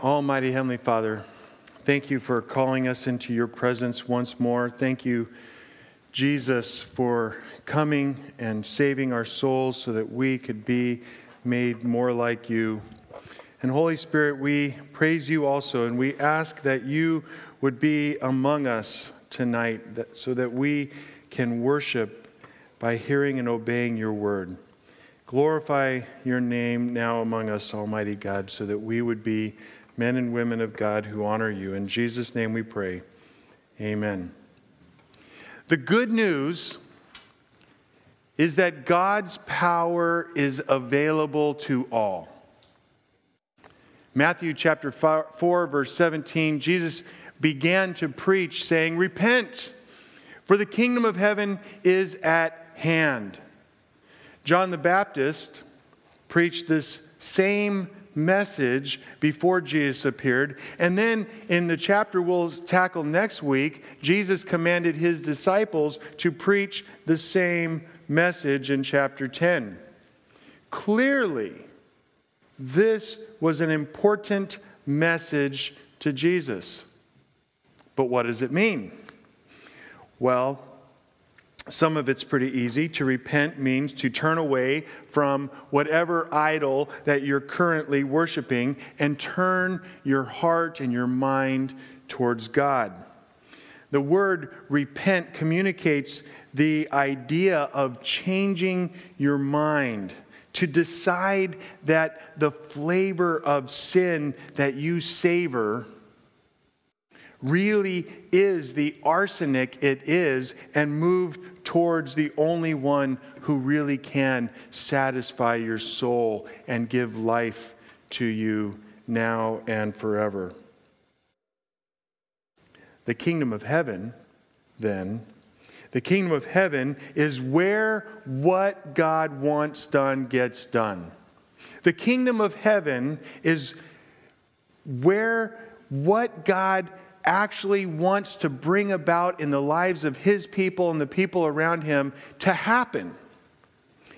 Almighty Heavenly Father, thank you for calling us into your presence once more. Thank you, Jesus, for coming and saving our souls so that we could be made more like you. And Holy Spirit, we praise you also, and we ask that you would be among us tonight so that we can worship by hearing and obeying your word. Glorify your name now among us, Almighty God, so that we would be men and women of God who honor you. In Jesus' name we pray. Amen. The good news is that God's power is available to all. Matthew chapter 4, verse 17, Jesus began to preach, saying, Repent, for the kingdom of heaven is at hand. John the Baptist preached this same message before Jesus appeared. And then in the chapter we'll tackle next week, Jesus commanded his disciples to preach the same message in chapter 10. Clearly, this was an important message to Jesus. But what does it mean? Well, some of it's pretty easy. To repent means to turn away from whatever idol that you're currently worshiping and turn your heart and your mind towards God. The word repent communicates the idea of changing your mind, to decide that the flavor of sin that you savor really is the arsenic it is and move towards the only one who really can satisfy your soul and give life to you now and forever. The kingdom of heaven, then, the kingdom of heaven is where what God wants done gets done. The kingdom of heaven is where what God actually wants to bring about in the lives of his people and the people around him to happen.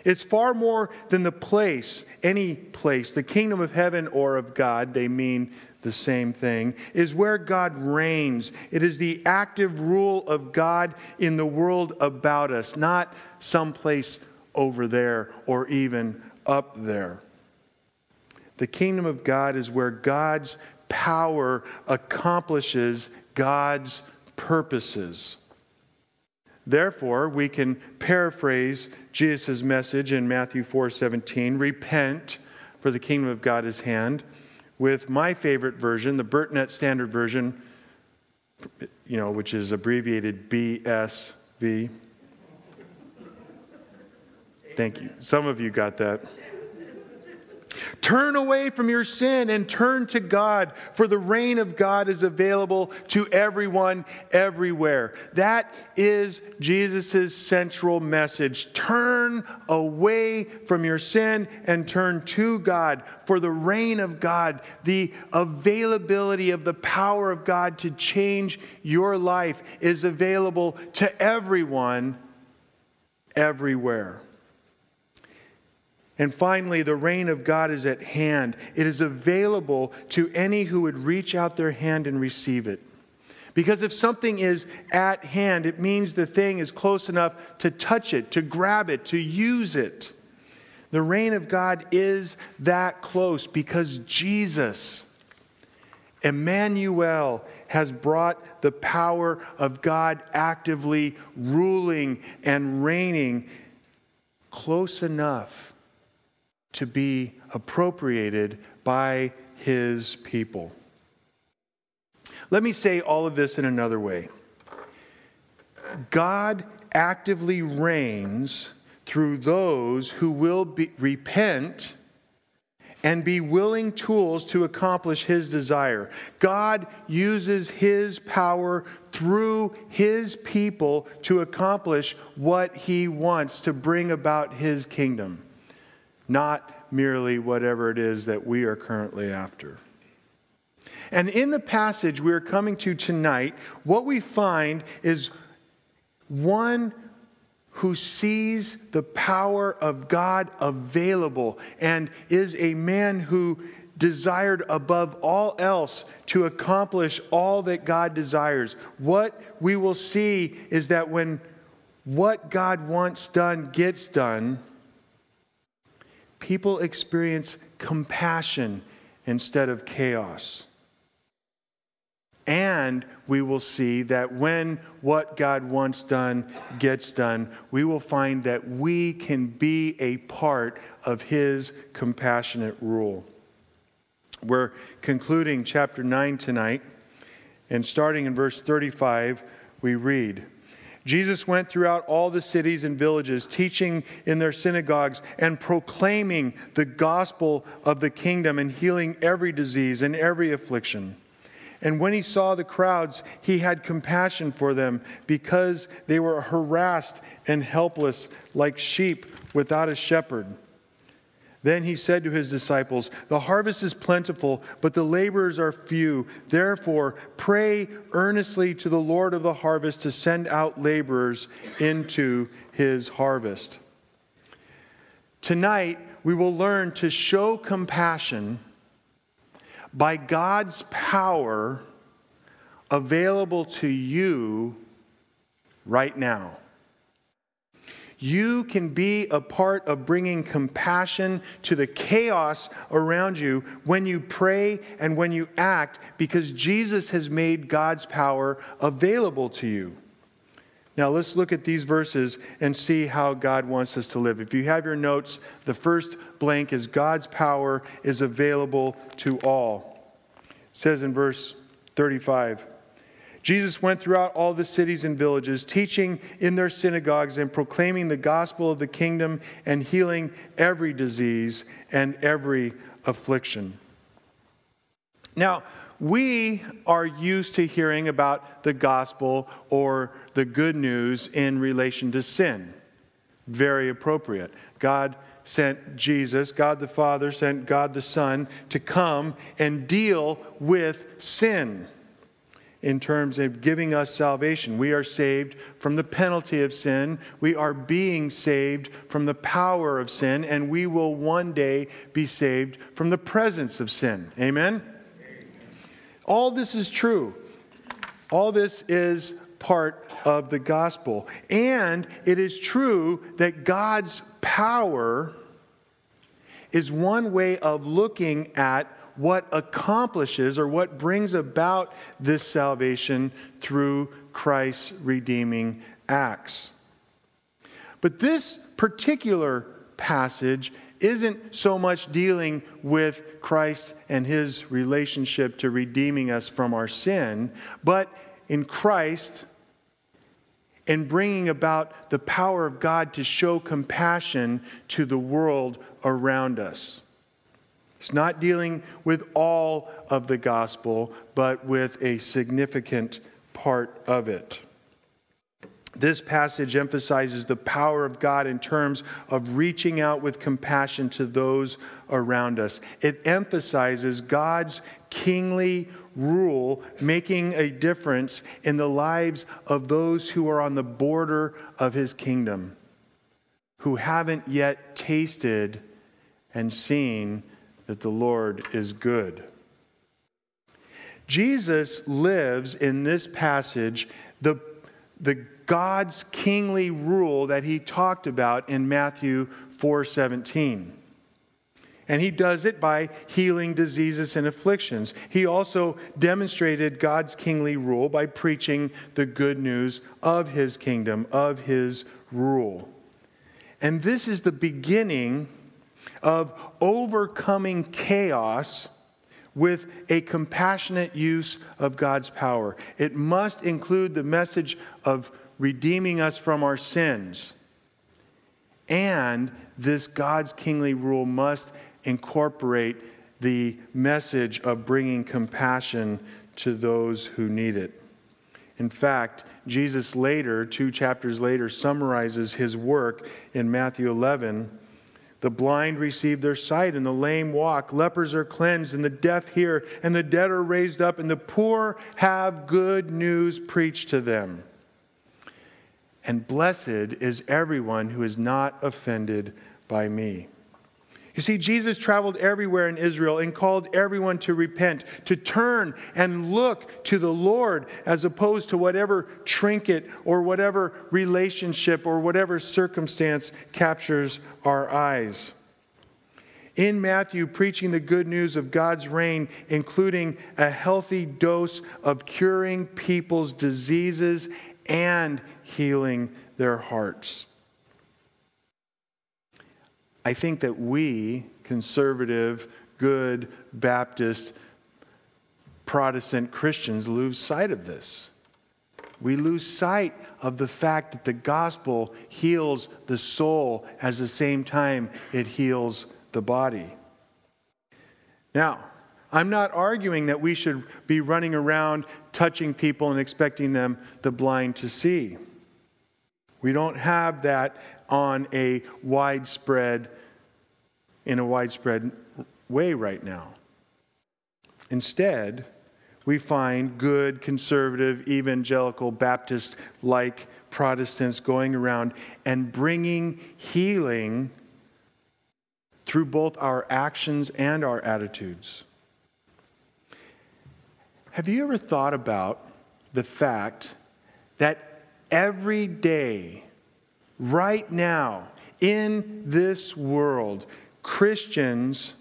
It's far more than the place, any place, the kingdom of heaven or of God, they mean the same thing, is where God reigns. It is the active rule of God in the world about us, not someplace over there or even up there. The kingdom of God is where God's power accomplishes God's purposes. Therefore, we can paraphrase Jesus' message in Matthew 4 17, repent, for the kingdom of God is hand, with my favorite version, the Burtnett Standard Version, you know, which is abbreviated BSV. Thank you. Some of you got that. Turn away from your sin and turn to God, for the reign of God is available to everyone, everywhere. That is Jesus' central message. Turn away from your sin and turn to God, for the reign of God, the availability of the power of God to change your life is available to everyone, everywhere. And finally, the reign of God is at hand. It is available to any who would reach out their hand and receive it. Because if something is at hand, it means the thing is close enough to touch it, to grab it, to use it. The reign of God is that close because Jesus, Emmanuel, has brought the power of God actively ruling and reigning close enough to be appropriated by his people. Let me say all of this in another way God actively reigns through those who will be, repent and be willing tools to accomplish his desire. God uses his power through his people to accomplish what he wants to bring about his kingdom not merely whatever it is that we are currently after. And in the passage we are coming to tonight, what we find is one who sees the power of God available and is a man who desired above all else to accomplish all that God desires. What we will see is that when what God wants done gets done, people experience compassion instead of chaos. And we will see that when what God wants done gets done, we will find that we can be a part of His compassionate rule. We're concluding chapter 9 tonight, and starting in verse 35, we read. Jesus went throughout all the cities and villages, teaching in their synagogues and proclaiming the gospel of the kingdom and healing every disease and every affliction. And when he saw the crowds, he had compassion for them because they were harassed and helpless like sheep without a shepherd. Then he said to his disciples, The harvest is plentiful, but the laborers are few. Therefore, pray earnestly to the Lord of the harvest to send out laborers into his harvest. Tonight, we will learn to show compassion by God's power available to you right now. You can be a part of bringing compassion to the chaos around you when you pray and when you act because Jesus has made God's power available to you. Now, let's look at these verses and see how God wants us to live. If you have your notes, the first blank is God's power is available to all. It says in verse 35 Jesus went throughout all the cities and villages, teaching in their synagogues and proclaiming the gospel of the kingdom and healing every disease and every affliction. Now, we are used to hearing about the gospel or the good news in relation to sin. Very appropriate. God sent Jesus, God the Father sent God the Son to come and deal with sin in terms of giving us salvation. We are saved from the penalty of sin. We are being saved from the power of sin, and we will one day be saved from the presence of sin. Amen? All this is true. All this is part of the gospel. And it is true that God's power is one way of looking at what accomplishes or what brings about this salvation through Christ's redeeming acts. But this particular passage isn't so much dealing with Christ and his relationship to redeeming us from our sin, but in Christ and bringing about the power of God to show compassion to the world around us. It's not dealing with all of the gospel, but with a significant part of it. This passage emphasizes the power of God in terms of reaching out with compassion to those around us. It emphasizes God's kingly rule making a difference in the lives of those who are on the border of his kingdom, who haven't yet tasted and seen that the Lord is good. Jesus lives in this passage the, the God's kingly rule that he talked about in Matthew 4:17. And he does it by healing diseases and afflictions. He also demonstrated God's kingly rule by preaching the good news of his kingdom, of his rule. And this is the beginning of overcoming chaos with a compassionate use of God's power. It must include the message of redeeming us from our sins. And this God's kingly rule must incorporate the message of bringing compassion to those who need it. In fact, Jesus later, two chapters later, summarizes his work in Matthew 11 the blind receive their sight, and the lame walk. Lepers are cleansed, and the deaf hear, and the dead are raised up, and the poor have good news preached to them. And blessed is everyone who is not offended by me. You see, Jesus traveled everywhere in Israel and called everyone to repent, to turn and look to the Lord as opposed to whatever trinket or whatever relationship or whatever circumstance captures our eyes. In Matthew, preaching the good news of God's reign, including a healthy dose of curing people's diseases and healing their hearts. I think that we, conservative, good, Baptist, Protestant Christians, lose sight of this. We lose sight of the fact that the gospel heals the soul at the same time it heals the body. Now, I'm not arguing that we should be running around touching people and expecting them, the blind, to see. We don't have that on a widespread, in a widespread way right now. Instead, we find good, conservative, evangelical, Baptist like Protestants going around and bringing healing through both our actions and our attitudes. Have you ever thought about the fact that every day, right now, in this world, Christians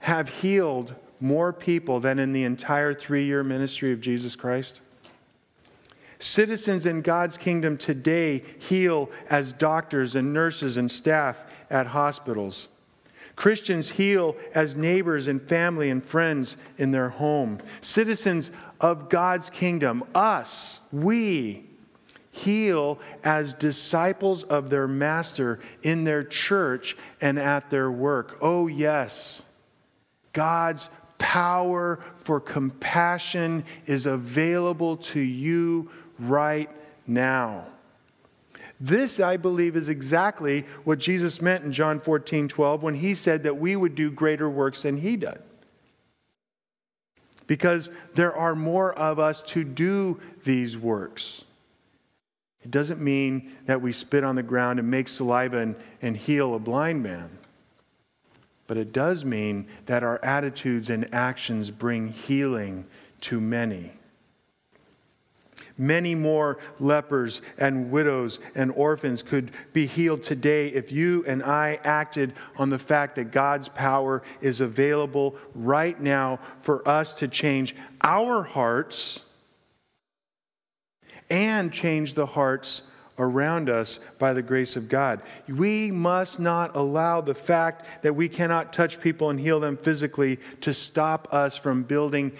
have healed more people than in the entire three year ministry of Jesus Christ? Citizens in God's kingdom today heal as doctors and nurses and staff at hospitals. Christians heal as neighbors and family and friends in their home. Citizens of God's kingdom, us, we, heal as disciples of their master in their church and at their work. Oh, yes, God's power for compassion is available to you right now. This, I believe, is exactly what Jesus meant in John 14, 12, when he said that we would do greater works than he did. Because there are more of us to do these works. It doesn't mean that we spit on the ground and make saliva and, and heal a blind man. But it does mean that our attitudes and actions bring healing to many. Many more lepers and widows and orphans could be healed today if you and I acted on the fact that God's power is available right now for us to change our hearts and change the hearts around us by the grace of God. We must not allow the fact that we cannot touch people and heal them physically to stop us from building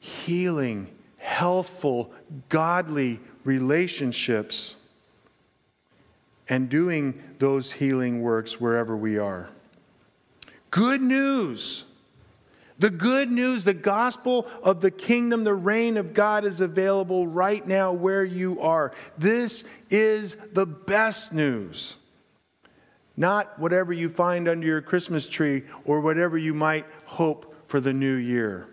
healing healthful, godly relationships and doing those healing works wherever we are. Good news. The good news, the gospel of the kingdom, the reign of God is available right now where you are. This is the best news. Not whatever you find under your Christmas tree or whatever you might hope for the new year.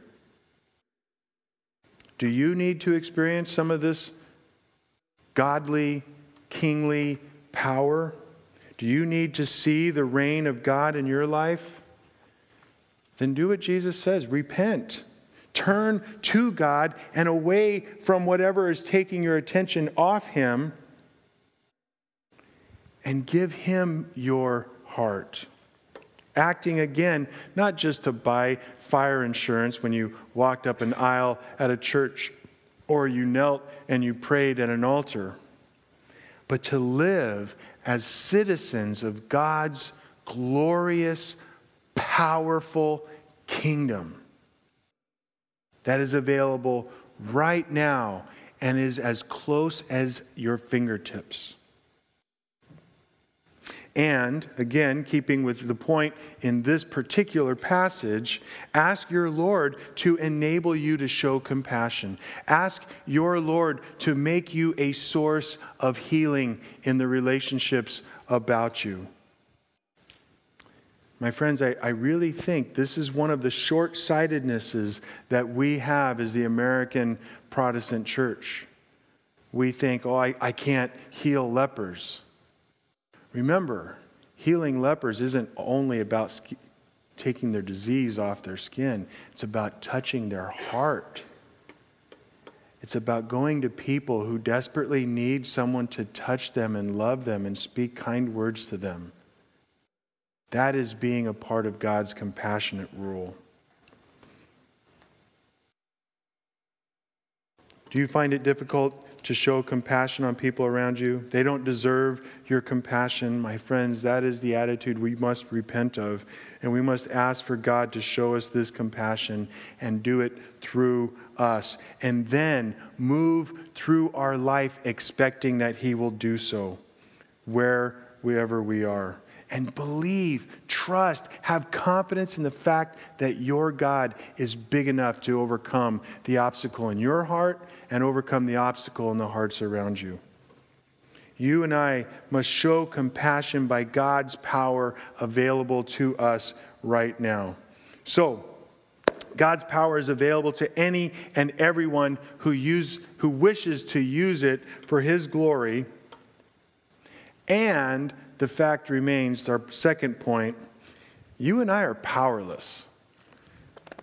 Do you need to experience some of this godly, kingly power? Do you need to see the reign of God in your life? Then do what Jesus says repent. Turn to God and away from whatever is taking your attention off Him and give Him your heart. Acting again, not just to buy fire insurance when you walked up an aisle at a church or you knelt and you prayed at an altar, but to live as citizens of God's glorious, powerful kingdom that is available right now and is as close as your fingertips. And again, keeping with the point in this particular passage, ask your Lord to enable you to show compassion. Ask your Lord to make you a source of healing in the relationships about you. My friends, I, I really think this is one of the short sightednesses that we have as the American Protestant church. We think, oh, I, I can't heal lepers. Remember, healing lepers isn't only about sk- taking their disease off their skin, it's about touching their heart. It's about going to people who desperately need someone to touch them and love them and speak kind words to them. That is being a part of God's compassionate rule. Do you find it difficult to show compassion on people around you. They don't deserve your compassion. My friends, that is the attitude we must repent of. And we must ask for God to show us this compassion and do it through us. And then move through our life expecting that He will do so wherever we are. And believe, trust, have confidence in the fact that your God is big enough to overcome the obstacle in your heart and overcome the obstacle in the hearts around you. You and I must show compassion by God's power available to us right now. So, God's power is available to any and everyone who, use, who wishes to use it for His glory. And the fact remains, our second point, you and I are powerless.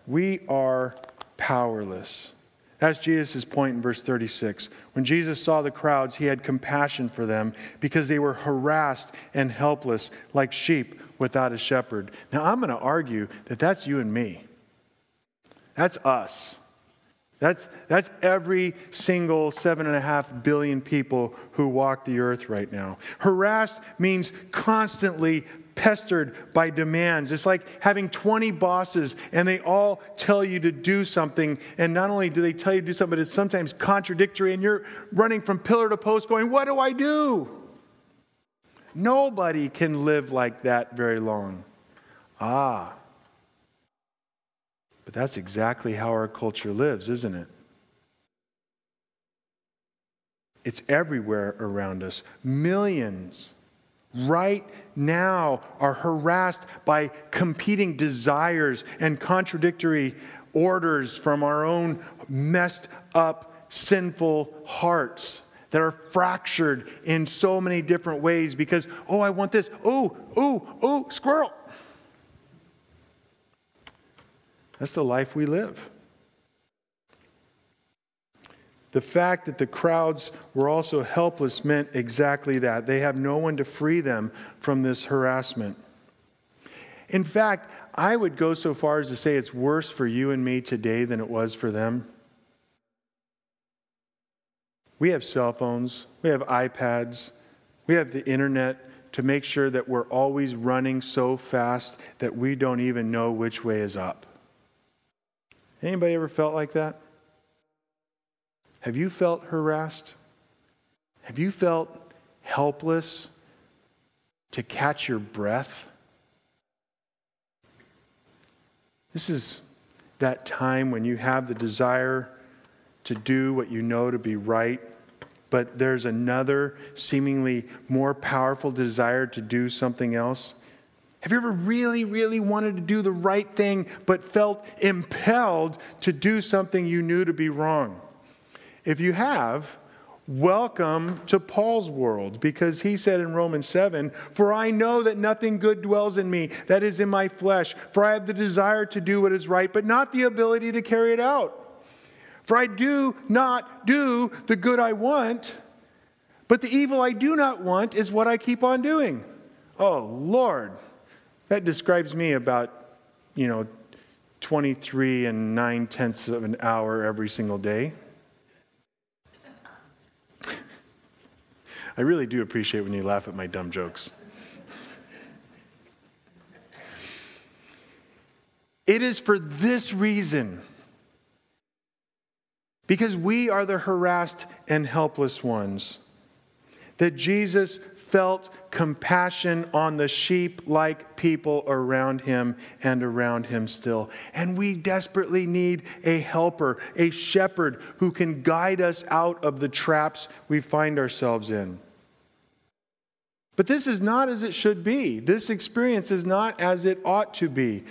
We are powerless. That's Jesus' point in verse 36. When Jesus saw the crowds, he had compassion for them because they were harassed and helpless like sheep without a shepherd. Now, I'm going to argue that that's you and me. That's us. That's, that's every single seven and a half billion people who walk the earth right now. Harassed means constantly pestered by demands. It's like having 20 bosses and they all tell you to do something. And not only do they tell you to do something, but it's sometimes contradictory and you're running from pillar to post going, What do I do? Nobody can live like that very long. Ah. But that's exactly how our culture lives, isn't it? It's everywhere around us. Millions right now are harassed by competing desires and contradictory orders from our own messed up, sinful hearts that are fractured in so many different ways because, oh, I want this. Oh, oh, oh, squirrel. That's the life we live. The fact that the crowds were also helpless meant exactly that. They have no one to free them from this harassment. In fact, I would go so far as to say it's worse for you and me today than it was for them. We have cell phones, we have iPads, we have the internet to make sure that we're always running so fast that we don't even know which way is up. Anybody ever felt like that? Have you felt harassed? Have you felt helpless to catch your breath? This is that time when you have the desire to do what you know to be right, but there's another seemingly more powerful desire to do something else. Have you ever really, really wanted to do the right thing, but felt impelled to do something you knew to be wrong? If you have, welcome to Paul's world because he said in Romans 7 For I know that nothing good dwells in me, that is in my flesh. For I have the desire to do what is right, but not the ability to carry it out. For I do not do the good I want, but the evil I do not want is what I keep on doing. Oh, Lord. That describes me about, you know, 23 and 9 tenths of an hour every single day. I really do appreciate when you laugh at my dumb jokes. It is for this reason, because we are the harassed and helpless ones, that Jesus felt compassion on the sheep like people around him and around him still. And we desperately need a helper, a shepherd who can guide us out of the traps we find ourselves in. But this is not as it should be. This experience is not as it ought to be.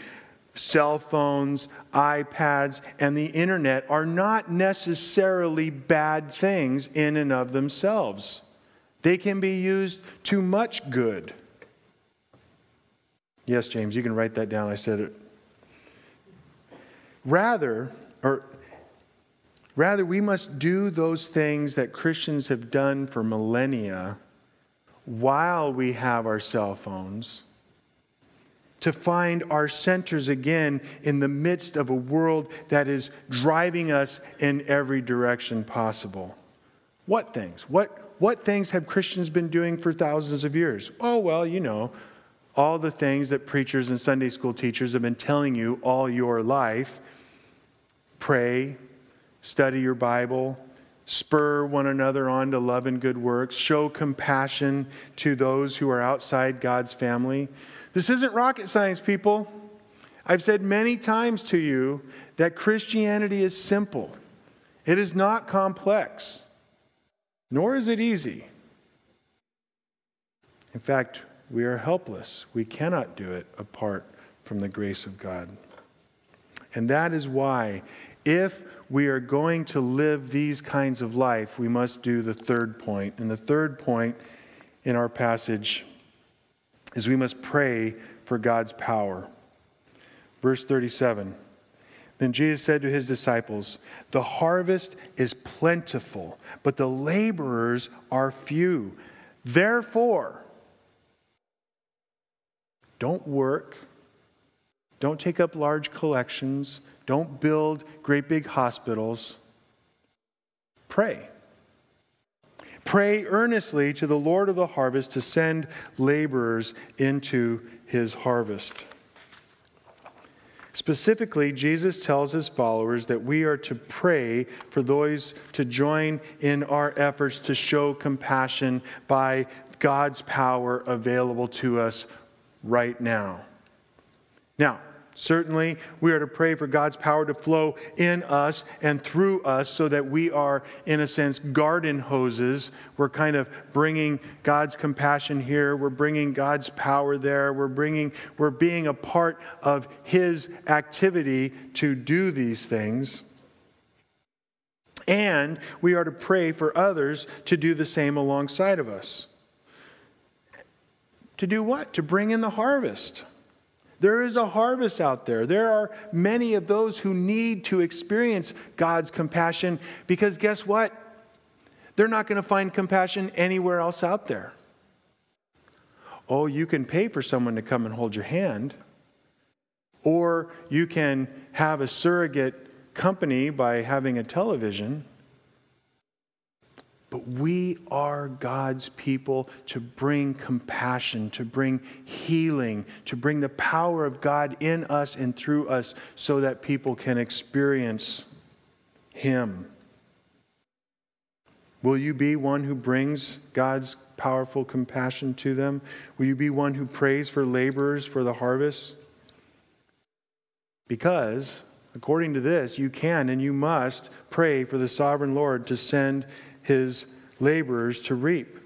Cell phones, iPads, and the internet are not necessarily bad things in and of themselves. They can be used to much good. Yes, James, you can write that down. I said it. Rather, or rather, we must do those things that Christians have done for millennia while we have our cell phones to find our centers again in the midst of a world that is driving us in every direction possible. What things? What, what things have Christians been doing for thousands of years? Oh, well, you know, all the things that preachers and Sunday school teachers have been telling you all your life pray, study your Bible, spur one another on to love and good works, show compassion to those who are outside God's family. This isn't rocket science, people. I've said many times to you that Christianity is simple, it is not complex, nor is it easy. In fact, we are helpless. We cannot do it apart from the grace of God. And that is why, if we are going to live these kinds of life, we must do the third point. And the third point in our passage is we must pray for God's power. Verse 37. Then Jesus said to his disciples, The harvest is plentiful, but the laborers are few. Therefore, don't work, don't take up large collections, don't build great big hospitals. Pray. Pray earnestly to the Lord of the harvest to send laborers into his harvest. Specifically, Jesus tells his followers that we are to pray for those to join in our efforts to show compassion by God's power available to us right now. Now, Certainly, we are to pray for God's power to flow in us and through us so that we are, in a sense, garden hoses. We're kind of bringing God's compassion here. We're bringing God's power there. We're, bringing, we're being a part of His activity to do these things. And we are to pray for others to do the same alongside of us. To do what? To bring in the harvest. There is a harvest out there. There are many of those who need to experience God's compassion because guess what? They're not going to find compassion anywhere else out there. Oh, you can pay for someone to come and hold your hand, or you can have a surrogate company by having a television. But we are God's people to bring compassion, to bring healing, to bring the power of God in us and through us so that people can experience Him. Will you be one who brings God's powerful compassion to them? Will you be one who prays for laborers for the harvest? Because, according to this, you can and you must pray for the sovereign Lord to send his laborers to reap.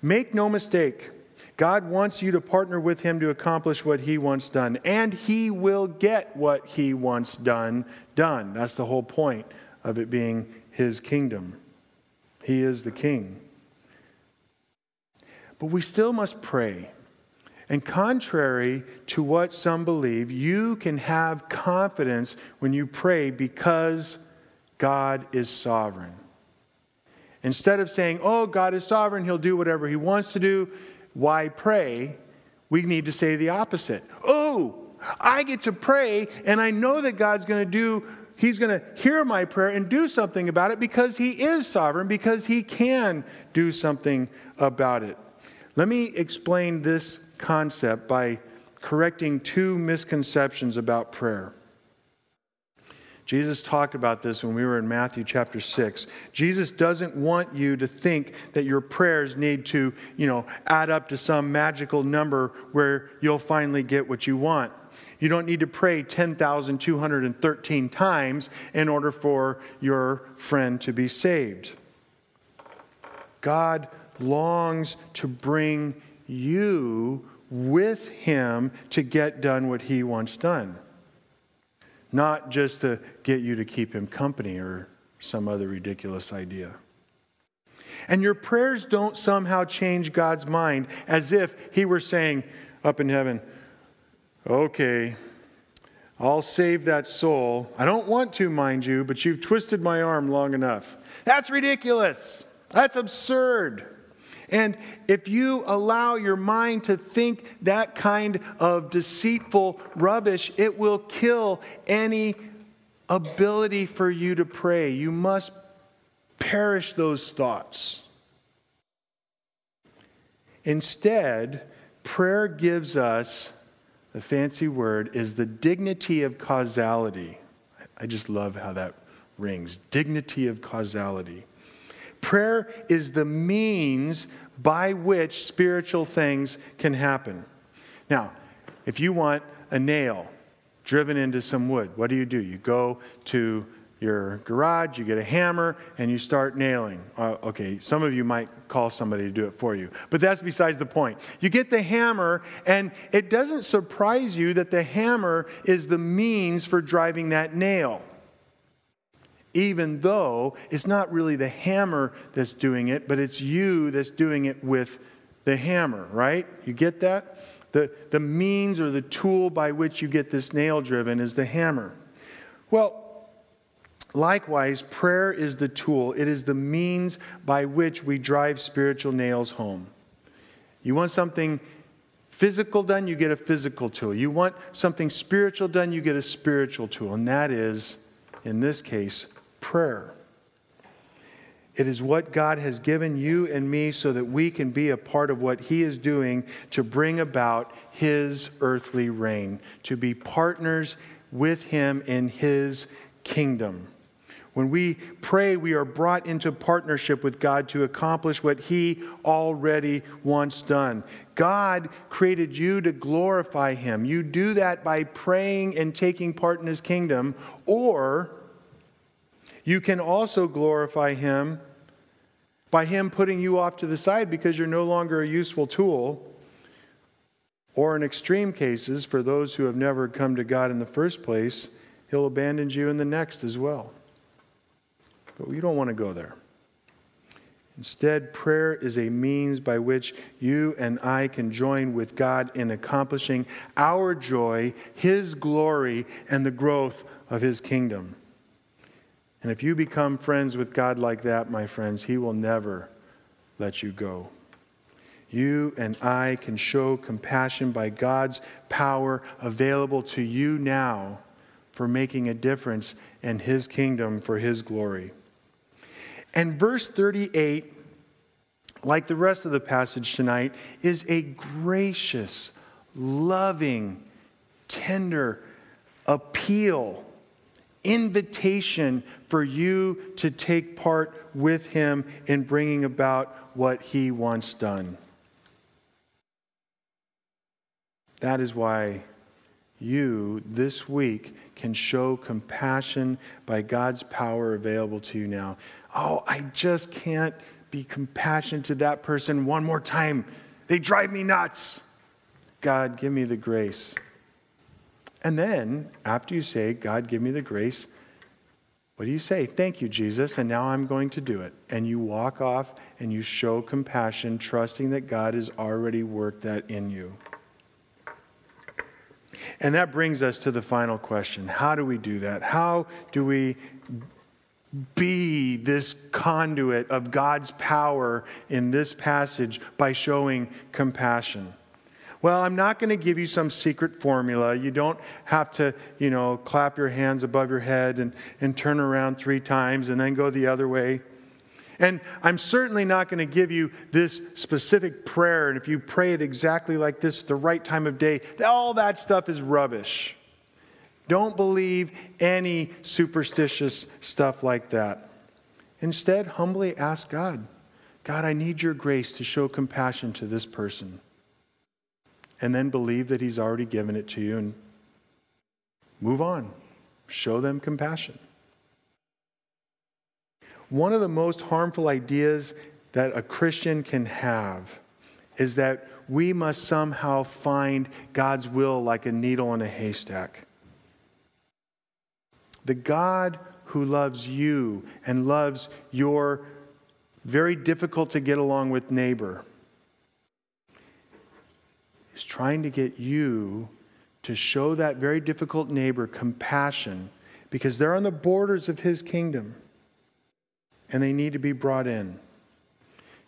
Make no mistake, God wants you to partner with him to accomplish what he wants done, and he will get what he wants done done. That's the whole point of it being his kingdom. He is the king. But we still must pray. And contrary to what some believe, you can have confidence when you pray because God is sovereign. Instead of saying, oh, God is sovereign, he'll do whatever he wants to do, why pray? We need to say the opposite. Oh, I get to pray, and I know that God's going to do, he's going to hear my prayer and do something about it because he is sovereign, because he can do something about it. Let me explain this concept by correcting two misconceptions about prayer. Jesus talked about this when we were in Matthew chapter 6. Jesus doesn't want you to think that your prayers need to, you know, add up to some magical number where you'll finally get what you want. You don't need to pray 10,213 times in order for your friend to be saved. God longs to bring you with him to get done what he wants done not just to get you to keep him company or some other ridiculous idea. And your prayers don't somehow change God's mind as if he were saying up in heaven, Okay, I'll save that soul. I don't want to, mind you, but you've twisted my arm long enough. That's ridiculous. That's absurd. And if you allow your mind to think that kind of deceitful rubbish, it will kill any ability for you to pray. You must perish those thoughts. Instead, prayer gives us the fancy word is the dignity of causality. I just love how that rings dignity of causality. Prayer is the means by which spiritual things can happen. Now, if you want a nail driven into some wood, what do you do? You go to your garage, you get a hammer, and you start nailing. Uh, okay, some of you might call somebody to do it for you, but that's besides the point. You get the hammer, and it doesn't surprise you that the hammer is the means for driving that nail even though it's not really the hammer that's doing it, but it's you that's doing it with the hammer, right? You get that? The, the means or the tool by which you get this nail driven is the hammer. Well, likewise, prayer is the tool, it is the means by which we drive spiritual nails home. You want something physical done, you get a physical tool. You want something spiritual done, you get a spiritual tool. And that is, in this case, prayer. It is what God has given you and me so that we can be a part of what He is doing to bring about His earthly reign, to be partners with Him in His kingdom. When we pray, we are brought into partnership with God to accomplish what He already wants done. God created you to glorify Him. You do that by praying and taking part in His kingdom, or you can also glorify Him by Him putting you off to the side because you're no longer a useful tool. Or in extreme cases, for those who have never come to God in the first place, He'll abandon you in the next as well. But we don't want to go there. Instead, prayer is a means by which you and I can join with God in accomplishing our joy, His glory, and the growth of His kingdom. And if you become friends with God like that, my friends, He will never let you go. You and I can show compassion by God's power available to you now for making a difference in His kingdom for His glory. And verse 38, like the rest of the passage tonight, is a gracious, loving, tender appeal invitation for you to take part with him in bringing about what he wants done. That is why you this week can show compassion by God's power available to you now. Oh, I just can't be compassionate to that person one more time. They drive me nuts. God, give me the grace. And then, after you say, God, give me the grace, what do you say? Thank you, Jesus, and now I'm going to do it. And you walk off and you show compassion, trusting that God has already worked that in you. And that brings us to the final question How do we do that? How do we be this conduit of God's power in this passage by showing compassion? Well, I'm not going to give you some secret formula. You don't have to, you know, clap your hands above your head and, and turn around three times and then go the other way. And I'm certainly not going to give you this specific prayer. And if you pray it exactly like this at the right time of day, all that stuff is rubbish. Don't believe any superstitious stuff like that. Instead, humbly ask God God, I need your grace to show compassion to this person and then believe that He's already given it to you and move on. Show them compassion. One of the most harmful ideas that a Christian can have is that we must somehow find God's will like a needle in a haystack. The God who loves you and loves your very difficult to get along with neighbor is trying to get you to show that very difficult neighbor compassion because they're on the borders of his kingdom and they need to be brought in.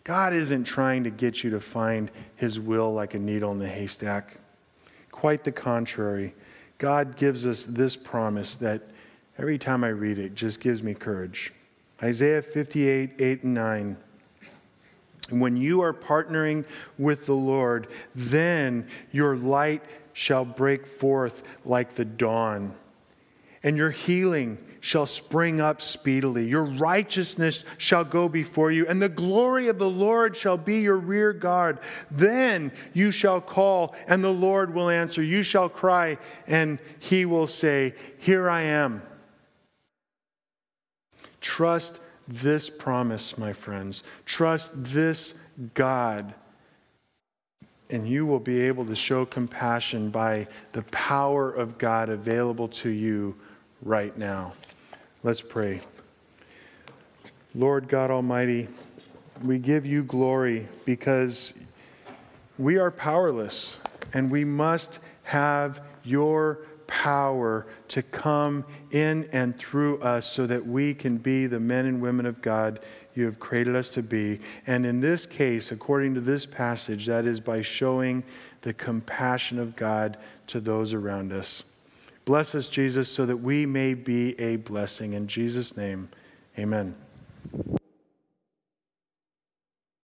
God isn't trying to get you to find his will like a needle in the haystack. Quite the contrary. God gives us this promise that every time I read it just gives me courage. Isaiah 58, 8 and 9. When you are partnering with the Lord, then your light shall break forth like the dawn, and your healing shall spring up speedily. Your righteousness shall go before you, and the glory of the Lord shall be your rear guard. Then you shall call, and the Lord will answer. You shall cry, and he will say, Here I am. Trust this promise, my friends. Trust this God and you will be able to show compassion by the power of God available to you right now. Let's pray. Lord God Almighty, we give you glory because we are powerless and we must have your power to come in and through us so that we can be the men and women of God you have created us to be. And in this case, according to this passage, that is by showing the compassion of God to those around us. Bless us, Jesus, so that we may be a blessing. In Jesus' name, amen.